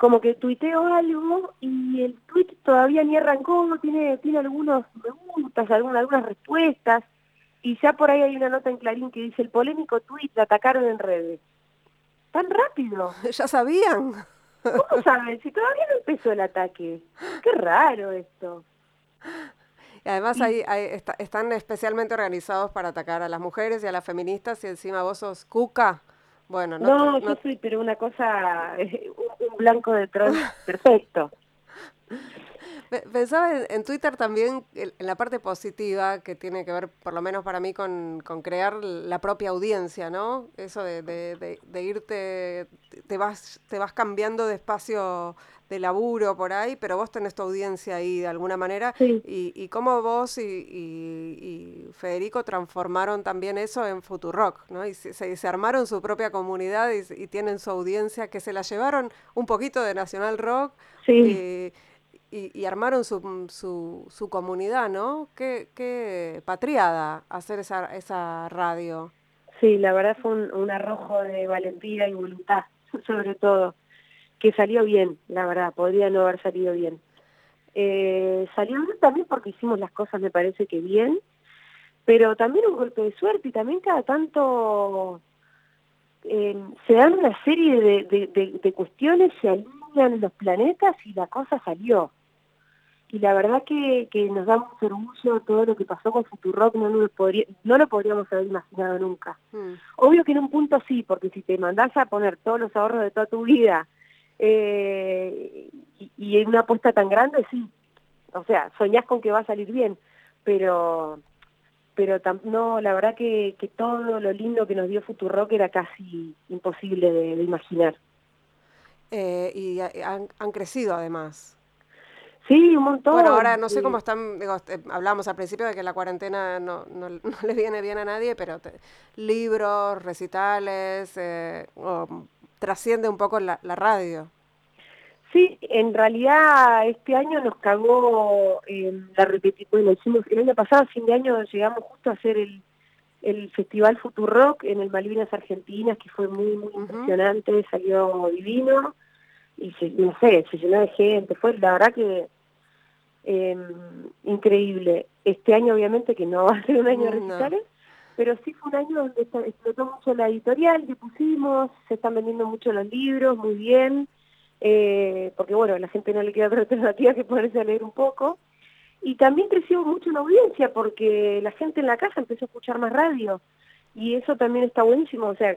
como que tuiteo algo y el tweet todavía ni arrancó, tiene, tiene algunos me gustas, algunas, algunas respuestas, y ya por ahí hay una nota en Clarín que dice el polémico tweet la atacaron en redes. Tan rápido. <laughs> Ya sabían. ¿Cómo saben? Si todavía no empezó el ataque. Qué raro esto. Y además ahí, están especialmente organizados para atacar a las mujeres y a las feministas y encima vos sos cuca. Bueno, no, no, yo soy, pero una cosa, <laughs> un, blanco de troll <laughs> perfecto. Pensaba en, Twitter también en la parte positiva que tiene que ver, por lo menos para mí, con, crear la propia audiencia, ¿no? Eso de, de, irte, te vas, te vas cambiando de espacio de laburo por ahí, pero vos tenés tu audiencia ahí de alguna manera. Y, y cómo vos y, Federico transformaron también eso en Futurock, ¿no? Y se, se, armaron su propia comunidad y, tienen su audiencia que se la llevaron un poquito de Nacional Rock. Sí y, armaron su, su, su, comunidad, ¿no? Qué, qué patriada hacer esa, esa radio. Sí, la verdad fue un, arrojo de valentía y voluntad, sobre todo, que salió bien, la verdad, podría no haber salido bien. Eh, salió bien también porque hicimos las cosas, me parece que bien, pero también un golpe de suerte y también cada tanto eh, se dan una serie de, de, de, de cuestiones, se alinean los planetas y la cosa salió y la verdad que, que nos da mucho orgullo todo lo que pasó con Futurock, no, lo, podría, no lo podríamos haber imaginado nunca. Hmm. Obvio que en un punto sí, porque si te mandás a poner todos los ahorros de toda tu vida eh, y, en una apuesta tan grande, sí. O sea, soñás con que va a salir bien, pero pero no, la verdad que, que todo lo lindo que nos dio Futurock era casi imposible de, imaginar. Eh, y han, han crecido además. Sí, un montón. Bueno, ahora no sé cómo están, digo, este, hablamos al principio de que la cuarentena no, no, <laughs> le viene bien a nadie, pero libros, recitales, eh, trasciende un poco la, radio. Sí, en realidad este año nos cagó eh, la repetición, bueno, hicimos el año pasado, fin de año, llegamos justo a hacer el, el Festival Futurock en el Malvinas Argentinas, que fue muy, muy impresionante, salió divino y se, no sé, se llenó de gente, fue la verdad que eh, increíble. Este año obviamente que no va a ser un año de recitales, pero sí fue un año donde explotó mucho la editorial que pusimos, se están vendiendo mucho los libros, muy bien, eh, porque bueno, a la gente no le queda otra alternativa que ponerse a leer un poco. Y también creció mucho la audiencia porque la gente en la casa empezó a escuchar más radio y eso también está buenísimo, o sea,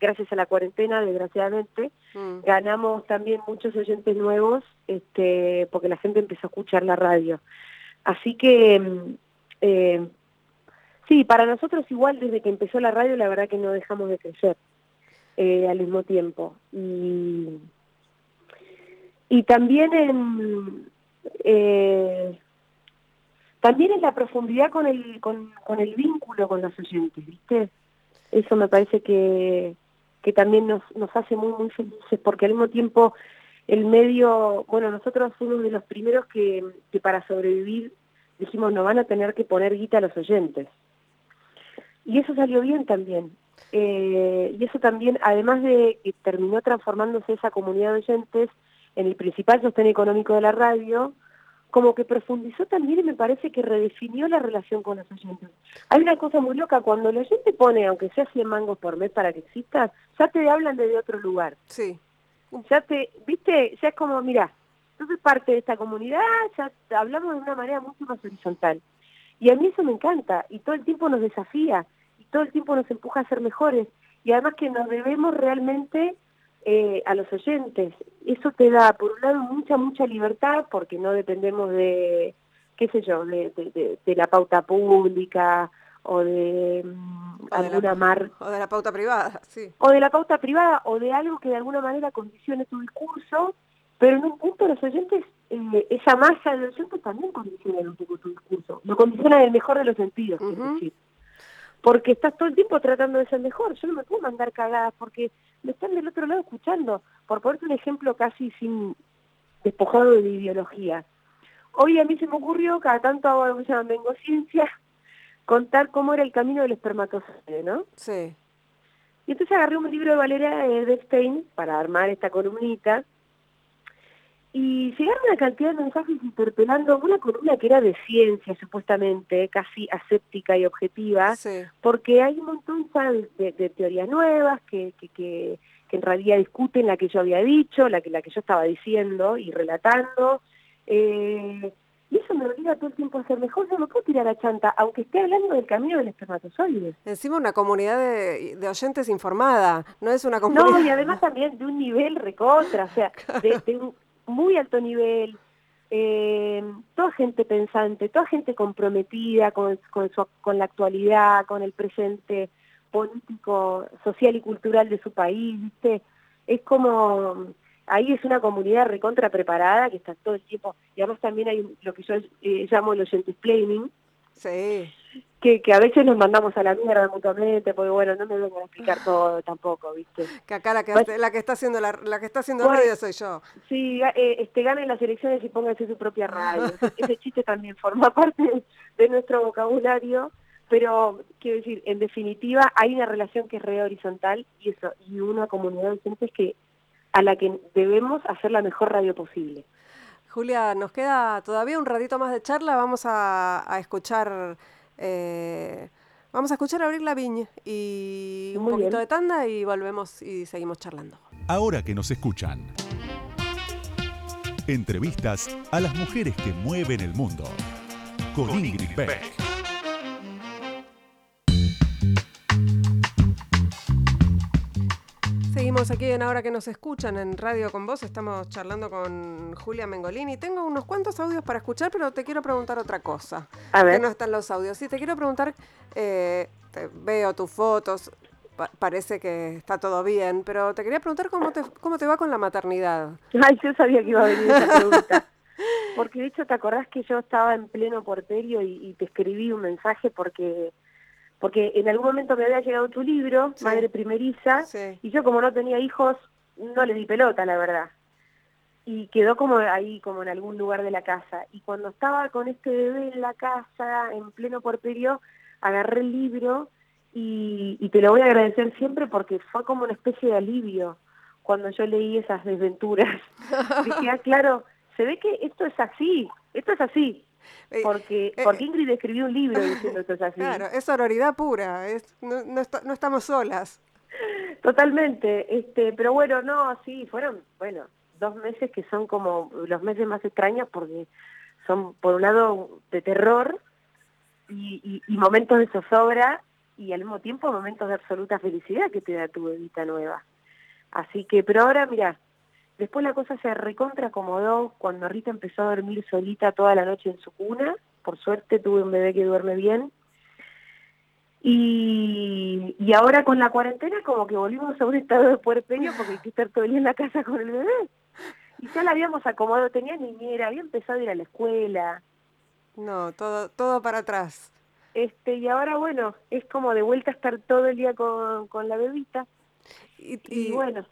gracias a la cuarentena, desgraciadamente, mm. ganamos también muchos oyentes nuevos, este, porque la gente empezó a escuchar la radio. Así que, mm, eh, sí, para nosotros igual desde que empezó la radio, la verdad que no dejamos de crecer eh, al mismo tiempo. Y, y también en... Eh, también es la profundidad con el, con, con el vínculo con los oyentes, ¿viste? Eso me parece que, que también nos, nos hace muy, muy felices, porque al mismo tiempo el medio, bueno, nosotros fuimos de los primeros que, que para sobrevivir dijimos, no van a tener que poner guita a los oyentes. Y eso salió bien también. Eh, y eso también, además de que terminó transformándose esa comunidad de oyentes en el principal sostén económico de la radio, como que profundizó también y me parece que redefinió la relación con los oyentes. Hay una cosa muy loca, cuando el oyente pone, aunque sea 100 mangos por mes para que exista, ya te hablan desde otro lugar. Sí. Ya te, viste, ya es como, mira, tú sos parte de esta comunidad, ya hablamos de una manera mucho más horizontal. Y a mí eso me encanta, y todo el tiempo nos desafía, todo el tiempo nos empuja a ser mejores, y además que nos debemos realmente eh, a los oyentes. Eso te da, por un lado, mucha, mucha libertad, porque no dependemos de, qué sé yo, de, de, la pauta pública, o de mm, alguna marca. O de la pauta privada, sí. O de la pauta privada, o de algo que de alguna manera condicione tu discurso, pero en un punto los oyentes, eh, esa masa de oyentes también condiciona un poco tu discurso, lo condiciona en el mejor de los sentidos, decir. Porque estás todo el tiempo tratando de ser mejor, yo no me puedo mandar cagadas porque me están del otro lado escuchando. Por ponerte un ejemplo casi sin despojado de ideología. Hoy a mí se me ocurrió, cada tanto hago algo que se llama Vengo Ciencia, contar cómo era el camino del espermatozoide, ¿no? Sí. Y entonces agarré un libro de Valeria Edstein para armar esta columnita, y llegaron una cantidad de mensajes interpelando una columna que era de ciencia, supuestamente, casi aséptica y objetiva, porque hay un montón de, de teorías nuevas que, que, que, en realidad discuten la que yo había dicho, la que, la que yo estaba diciendo y relatando. Eh, y eso me obliga todo el tiempo a ser mejor. Yo no puedo tirar a chanta, aunque esté hablando del camino del espermatozoide. Encima una comunidad de, oyentes informada, no es una comunidad... No, y además también de un nivel recontra, o sea, <laughs> de, de un muy alto nivel, eh, toda gente pensante, toda gente comprometida con, con, la actualidad, con el presente político, social y cultural de su país, ¿viste? Es como, ahí es una comunidad recontra preparada que está todo el tiempo, y además también hay lo que yo eh, llamo el oyente explaining, sí que, que a veces nos mandamos a la mierda mutuamente, porque bueno, no me vengo a explicar <sighs> todo tampoco, ¿viste? Que acá la que, la que está haciendo la, la que está haciendo radio soy yo. Sí, eh, este, ganen las elecciones y pónganse su propia radio. <laughs> Ese chiste también forma parte de nuestro vocabulario, pero quiero decir, en definitiva, hay una relación que es re horizontal y eso, y una comunidad de gente que a la que debemos hacer la mejor radio posible. Julia, nos queda todavía un ratito más de charla, vamos a, a escuchar eh, vamos a escuchar a Abril Lavigne y un poquito de tanda y volvemos y seguimos charlando. Ahora que nos escuchan. Entrevistas a las mujeres que mueven el mundo. Con, Ingrid Beck. Seguimos aquí en Ahora que nos escuchan en Radio con Vos. Estamos charlando con Julia Mengolini. Tengo unos cuantos audios para escuchar, pero te quiero preguntar otra cosa. A ver. Que no están los audios. Sí, te quiero preguntar, eh, veo tus fotos, parece que está todo bien, pero te quería preguntar cómo te, cómo te va con la maternidad. Ay, yo sabía que iba a venir esa pregunta. <laughs> Porque de hecho, ¿te acordás que yo estaba en pleno porterio y te escribí un mensaje porque porque en algún momento me había llegado tu libro, Madre Primeriza, y yo como no tenía hijos, no le di pelota, la verdad. Y quedó como ahí, como en algún lugar de la casa. Y cuando estaba con este bebé en la casa, en pleno porperio, agarré el libro y, y te lo voy a agradecer siempre porque fue como una especie de alivio cuando yo leí esas desventuras. <laughs> Dije, ah, claro, se ve que esto es así, esto es así. Eh, porque, eh, porque Ingrid escribió un libro diciendo esto es así. Claro, es sororidad pura, es, no, no, estamos solas. Totalmente, este, pero bueno, no, sí, fueron, bueno, dos meses que son como los meses más extraños porque son, por un lado, de terror y, y, momentos de zozobra y al mismo tiempo momentos de absoluta felicidad que te da tu bebita nueva. Así que, pero ahora, mira, Después la cosa se recontra acomodó cuando Rita empezó a dormir solita toda la noche en su cuna. Por suerte tuve un bebé que duerme bien. Y, y ahora con la cuarentena como que volvimos a un estado de puerperio porque hay que estar todo el día en la casa con el bebé. Y ya la habíamos acomodado, tenía niñera, había empezado a ir a la escuela. No, todo, todo para atrás. Este, y ahora bueno, es como de vuelta a estar todo el día con, con la bebita. Y, bueno.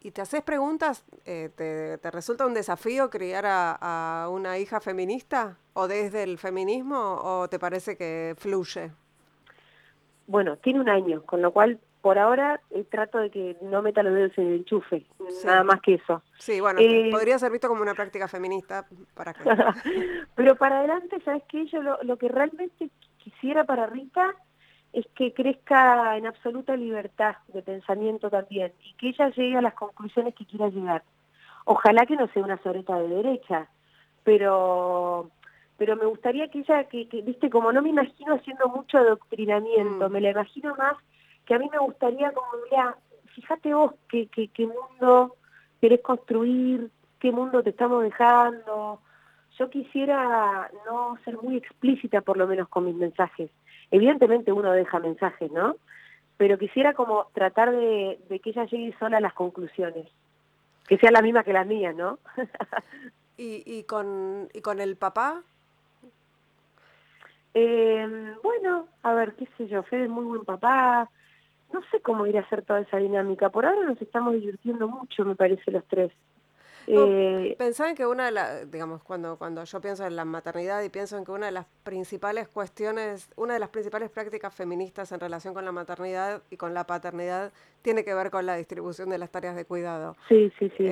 Y, te haces preguntas? Eh, ¿te, ¿te, resulta un desafío criar a, a una hija feminista? ¿O desde el feminismo? ¿O te parece que fluye? Bueno, tiene un año, con lo cual por ahora eh, trato de que no meta los dedos en el enchufe, nada más que eso. Sí, bueno, eh, podría ser visto como una práctica feminista para que... <laughs> Pero para adelante, ¿sabes qué? Yo lo, lo que realmente quisiera para Rita es que crezca en absoluta libertad de pensamiento también y que ella llegue a las conclusiones que quiera llegar. Ojalá que no sea una soreta de derecha, pero pero me gustaría que ella, que, viste, como no me imagino haciendo mucho adoctrinamiento, mm. me la imagino más que a mí me gustaría como, mira, fíjate vos qué, qué, qué mundo querés construir, qué mundo te estamos dejando. Yo quisiera no ser muy explícita por lo menos con mis mensajes. Evidentemente uno deja mensajes, ¿no? Pero quisiera como tratar de, que ella llegue sola a las conclusiones, que sea la misma que las mías, ¿no? <laughs> ¿Y, y, con, ¿Y con el papá? Eh, bueno, a ver, qué sé yo, Fede es muy buen papá, no sé cómo ir a hacer toda esa dinámica. Por ahora nos estamos divirtiendo mucho, me parece, los tres. Eh, Pensaban que una de las, digamos, cuando, cuando yo pienso en la maternidad y pienso en que una de las principales cuestiones, una de las principales prácticas feministas en relación con la maternidad y con la paternidad tiene que ver con la distribución de las tareas de cuidado. Sí, sí, sí.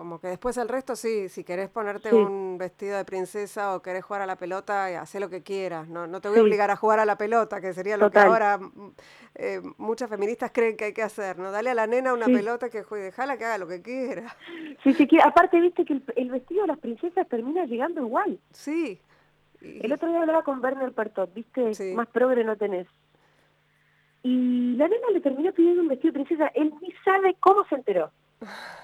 Como que después el resto sí, si querés ponerte un vestido de princesa o querés jugar a la pelota, haz lo que quieras, no, no te voy a obligar a jugar a la pelota, que sería lo que ahora eh, muchas feministas creen que hay que hacer, ¿no? Dale a la nena una pelota que juegue, déjala que haga lo que quiera. Sí, sí, aparte viste que el, vestido de las princesas termina llegando igual. Sí. El otro día hablaba con Werner Pertot, viste, más progre no tenés. Y la nena le terminó pidiendo un vestido de princesa, él ni sabe cómo se enteró. <laughs>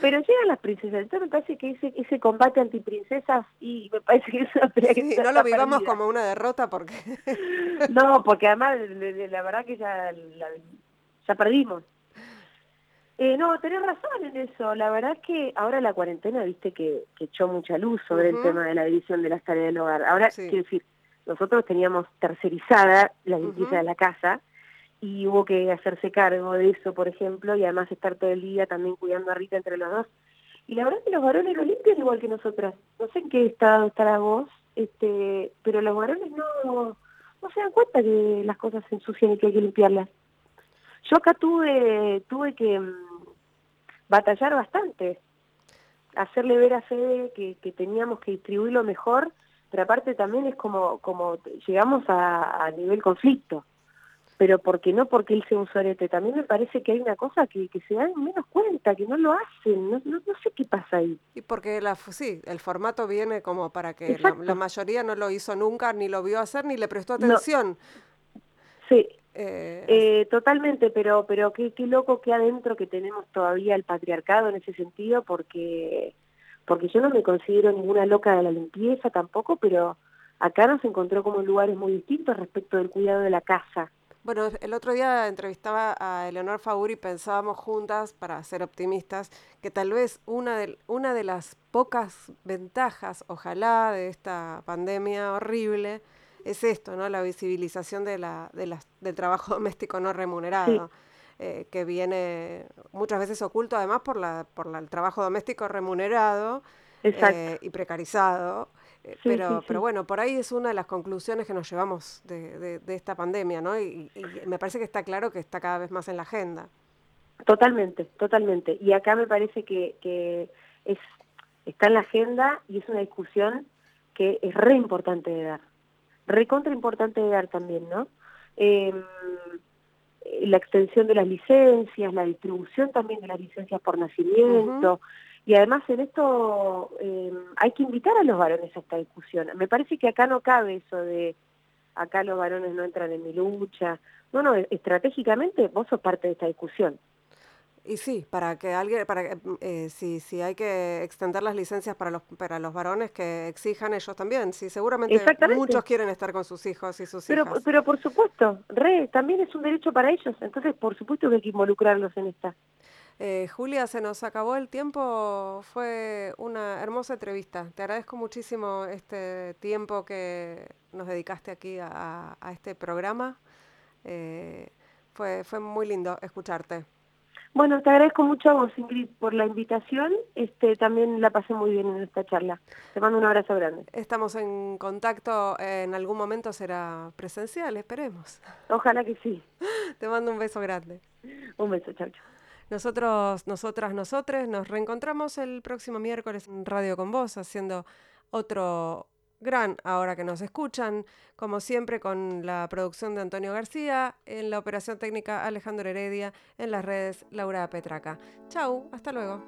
Pero llegan las princesas, entonces me parece que ese, ese combate antiprincesas y me parece que es una sí, no lo vivamos como una derrota porque... <laughs> no, porque además la verdad que ya, ya perdimos. Eh, no, tenés razón en eso. La verdad es que ahora la cuarentena, viste, que, echó mucha luz sobre el tema de la división de las tareas del hogar. Ahora, quiero decir, nosotros teníamos tercerizada la limpieza de la casa y hubo que hacerse cargo de eso, por ejemplo, y además estar todo el día también cuidando a Rita entre los dos. Y la verdad es que los varones lo limpian igual que nosotras. No sé en qué estado está la voz, este, pero los varones no, no se dan cuenta que las cosas se ensucian y que hay que limpiarlas. Yo acá tuve, tuve que mm, batallar bastante, hacerle ver a Fede que, que teníamos que distribuirlo mejor, pero aparte también es como, como llegamos a, a nivel conflicto pero porque no porque él sea un sorete, también me parece que hay una cosa que, que se dan menos cuenta, que no lo hacen, no, no, sé qué pasa ahí. Y porque la, sí, el formato viene como para que la, mayoría no lo hizo nunca, ni lo vio hacer, ni le prestó atención. Sí, eh, eh, totalmente, pero pero qué, qué loco que adentro que tenemos todavía el patriarcado en ese sentido, porque porque yo no me considero ninguna loca de la limpieza tampoco, pero acá nos encontró como en lugares muy distintos respecto del cuidado de la casa. Bueno, el otro día entrevistaba a Eleonor Fauri y pensábamos juntas, para ser optimistas, que tal vez una de, una de las pocas ventajas, ojalá, de esta pandemia horrible es esto, ¿no? La visibilización de la, de del trabajo <laughs> doméstico no remunerado. Eh, que viene muchas veces oculto además por la por la, el trabajo doméstico remunerado eh, y precarizado eh, pero, pero bueno, por ahí es una de las conclusiones que nos llevamos de, de, esta pandemia, ¿no? Y, me parece que está claro que está cada vez más en la agenda. Totalmente, totalmente. Y acá me parece que, que es, está en la agenda y es una discusión que es re importante de dar. Re contra importante de dar también, ¿no? Em, la extensión de las licencias, la distribución también de las licencias por nacimiento, y además en esto eh, hay que invitar a los varones a esta discusión. Me parece que acá no cabe eso de acá los varones no entran en mi lucha. No, no, estratégicamente vos sos parte de esta discusión. Y sí, para que alguien, para eh, si, si hay que extender las licencias para los para los varones que exijan ellos también, sí, seguramente muchos quieren estar con sus hijos y sus pero, hijas. Pero por supuesto, re, también es un derecho para ellos, entonces por supuesto que hay que involucrarlos en esta. Eh, Julia, se nos acabó el tiempo, fue una hermosa entrevista. Te agradezco muchísimo este tiempo que nos dedicaste aquí a, este programa. Eh, fue, fue muy lindo escucharte. Bueno, te agradezco mucho a vos, Ingrid, por la invitación. Este, también la pasé muy bien en esta charla. Te mando un abrazo grande. Estamos en contacto, en algún momento será presencial, esperemos. Ojalá que sí. <laughs> Te mando un beso grande. Un beso, chao, chao. Nosotros, nosotras, nosotres nos reencontramos el próximo miércoles en Radio con Vos, haciendo otro gran ahora que nos escuchan, como siempre con la producción de Antonio García, en la operación técnica Alejandro Heredia, en las redes Laura Petraca. Chau, hasta luego.